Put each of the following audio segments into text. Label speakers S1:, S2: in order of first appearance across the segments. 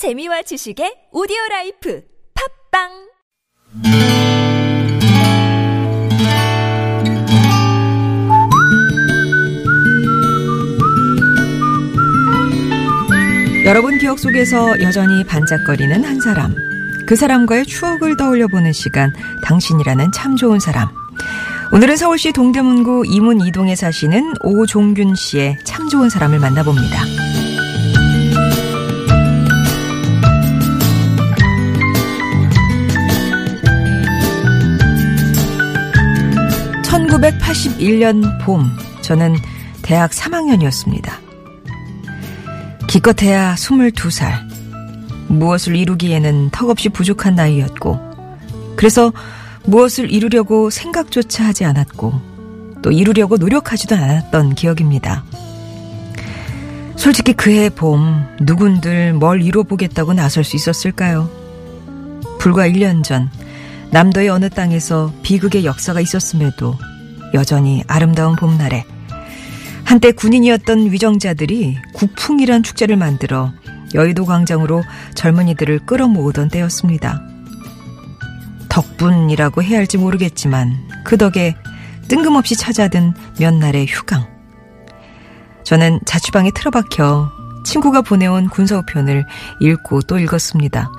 S1: 재미와 지식의 오디오 라이프 팟빵
S2: 여러분 기억 속에서 여전히 반짝거리는 한 사람. 그 사람과의 추억을 떠올려 보는 시간, 당신이라는 참 좋은 사람. 오늘은 서울시 동대문구 이문 이동에 사시는 오종균 씨의 참 좋은 사람을 만나봅니다. (1981년) 봄 저는 대학 3학년이었습니다. 기껏해야 22살. 무엇을 이루기에는 턱없이 부족한 나이였고, 그래서 무엇을 이루려고 생각조차 하지 않았고, 또 이루려고 노력하지도 않았던 기억입니다. 솔직히 그해 봄, 누군들 뭘 이뤄보겠다고 나설 수 있었을까요? 불과 1년 전, 남도의 어느 땅에서 비극의 역사가 있었음에도 여전히 아름다운 봄날에 한때 군인이었던 위정자들이 국풍이란 축제를 만들어 여의도 광장으로 젊은이들을 끌어모으던 때였습니다. 덕분이라고 해야 할지 모르겠지만 그 덕에 뜬금없이 찾아든 몇 날의 휴강. 저는 자취방에 틀어박혀 친구가 보내온 군서우편을 읽고 또 읽었습니다.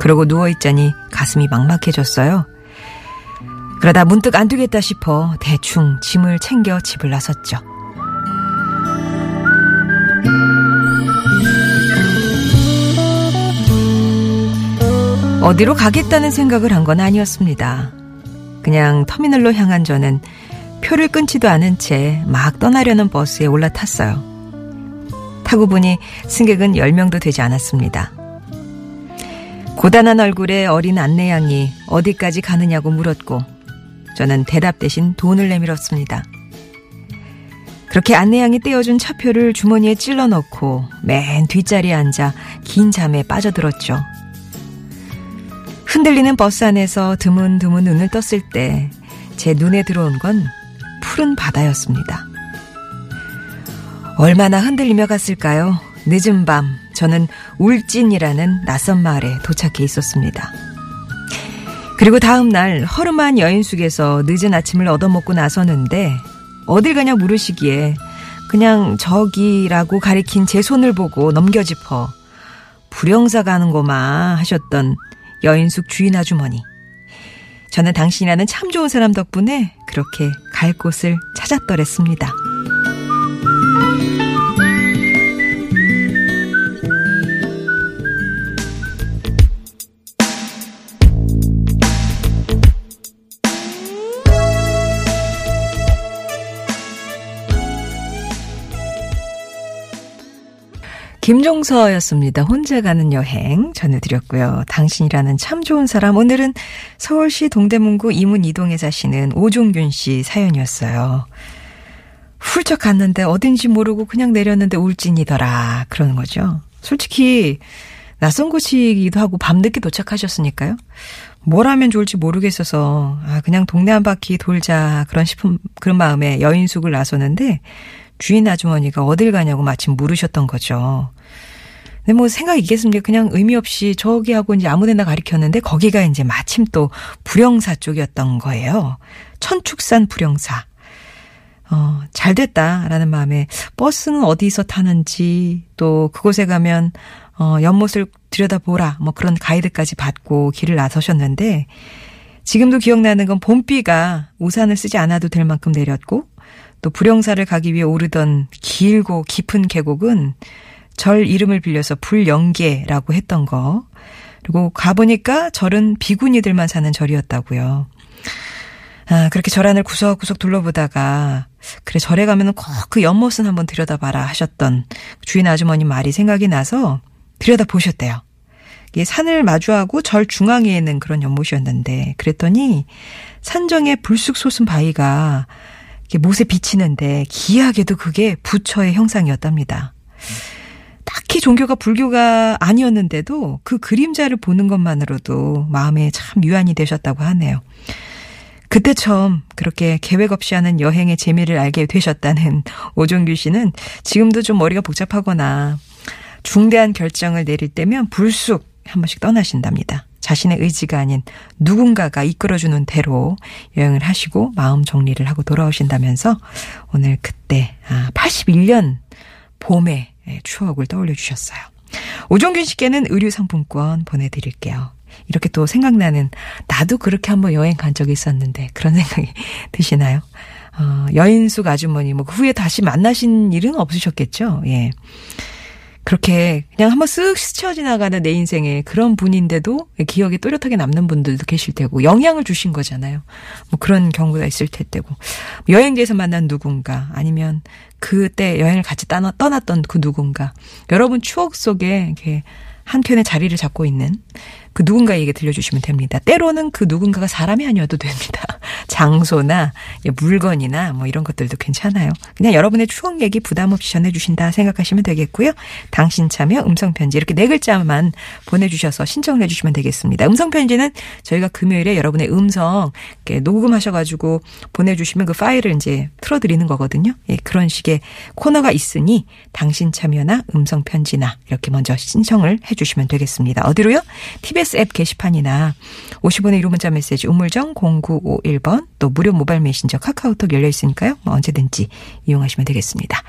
S2: 그러고 누워있자니 가슴이 막막해졌어요. 그러다 문득 안 되겠다 싶어 대충 짐을 챙겨 집을 나섰죠. 어디로 가겠다는 생각을 한 건 아니었습니다. 그냥 터미널로 향한 저는 표를 끊지도 않은 채 막 떠나려는 버스에 올라탔어요. 타고 보니 승객은 10명도 되지 않았습니다. 고단한 얼굴에 어린 안내양이 어디까지 가느냐고 물었고 저는 대답 대신 돈을 내밀었습니다. 그렇게 안내양이 떼어준 차표를 주머니에 찔러 넣고 맨 뒷자리에 앉아 긴 잠에 빠져들었죠. 흔들리는 버스 안에서 드문드문 눈을 떴을 때 제 눈에 들어온 건 푸른 바다였습니다. 얼마나 흔들리며 갔을까요? 늦은 밤 저는 울진이라는 낯선 마을에 도착해 있었습니다. 그리고 다음 날 허름한 여인숙에서 늦은 아침을 얻어먹고 나서는데 어딜 가냐 물으시기에 그냥 저기라고 가리킨 제 손을 보고 넘겨짚어 불영사 가는 거마 하셨던 여인숙 주인 아주머니. 저는 당신이라는 참 좋은 사람 덕분에 그렇게 갈 곳을 찾았더랬습니다. 김종서였습니다. 혼자 가는 여행 전해드렸고요. 당신이라는 참 좋은 사람. 오늘은 서울시 동대문구 이문 이동에 사시는 오종균 씨 사연이었어요. 훌쩍 갔는데 어딘지 모르고 그냥 내렸는데 울진이더라. 그러는 거죠. 솔직히 낯선 곳이기도 하고 밤늦게 도착하셨으니까요. 뭘 하면 좋을지 모르겠어서 아 그냥 동네 한 바퀴 돌자 그런 싶은 그런 마음에 여인숙을 나서는데 주인 아주머니가 어딜 가냐고 마침 물으셨던 거죠. 근데 뭐 생각 있겠습니까? 그냥 의미 없이 저기 하고 이제 아무 데나 가리켰는데 거기가 이제 마침 또 불영사 쪽이었던 거예요. 천축산 불영사. 어, 잘 됐다라는 마음에 버스는 어디서 타는지 또 그곳에 가면 어, 연못을 들여다보라 뭐 그런 가이드까지 받고 길을 나서셨는데 지금도 기억나는 건 봄비가 우산을 쓰지 않아도 될 만큼 내렸고 또 불영사를 가기 위해 오르던 길고 깊은 계곡은 절 이름을 빌려서 불영계라고 했던 거. 그리고 가보니까 절은 비구니들만 사는 절이었다고요. 아, 그렇게 절 안을 구석구석 둘러보다가 그래 절에 가면은 꼭 그 연못은 한번 들여다봐라 하셨던 주인 아주머니 말이 생각이 나서 들여다 보셨대요. 이게 산을 마주하고 절 중앙에 있는 그런 연못이었는데 그랬더니 산정에 불쑥 솟은 바위가 못에 비치는데 기이하게도 그게 부처의 형상이었답니다. 딱히 종교가 불교가 아니었는데도 그 그림자를 보는 것만으로도 마음에 참 유안이 되셨다고 하네요. 그때 처음 그렇게 계획 없이 하는 여행의 재미를 알게 되셨다는 오종규 씨는 지금도 좀 머리가 복잡하거나 중대한 결정을 내릴 때면 불쑥 한 번씩 떠나신답니다. 자신의 의지가 아닌 누군가가 이끌어주는 대로 여행을 하시고 마음 정리를 하고 돌아오신다면서 오늘 그때 아 81년 봄의 추억을 떠올려 주셨어요. 오종균 씨께는 의류 상품권 보내드릴게요. 이렇게 또 생각나는 나도 그렇게 한번 여행 간 적이 있었는데 그런 생각이 드시나요? 어, 여인숙 아주머니 뭐 그 후에 다시 만나신 일은 없으셨겠죠? 예. 그렇게 그냥 한번 쓱 스쳐 지나가는 내 인생에 그런 분인데도 기억에 또렷하게 남는 분들도 계실 테고 영향을 주신 거잖아요. 뭐 그런 경우가 있을 테고 여행지에서 만난 누군가 아니면 그때 여행을 같이 떠났던 그 누군가 여러분 추억 속에 이렇게 한편의 자리를 잡고 있는 그 누군가에게 들려주시면 됩니다. 때로는 그 누군가가 사람이 아니어도 됩니다. 장소나 물건이나 뭐 이런 것들도 괜찮아요. 그냥 여러분의 추억 얘기 부담 없이 전해주신다 생각하시면 되겠고요. 당신 참여 음성편지 이렇게 네 글자만 보내주셔서 신청을 해주시면 되겠습니다. 음성편지는 저희가 금요일에 여러분의 음성 녹음하셔가지고 보내주시면 그 파일을 이제 틀어드리는 거거든요. 예, 그런 식의 코너가 있으니 당신 참여나 음성편지나 이렇게 먼저 신청을 해주시면 되겠습니다. 어디로요? TBS 앱 게시판이나 50원의 1호 문자 메시지 우물정 0951번 또 무료 모바일 메신저 카카오톡 열려 있으니까요. 뭐 언제든지 이용하시면 되겠습니다.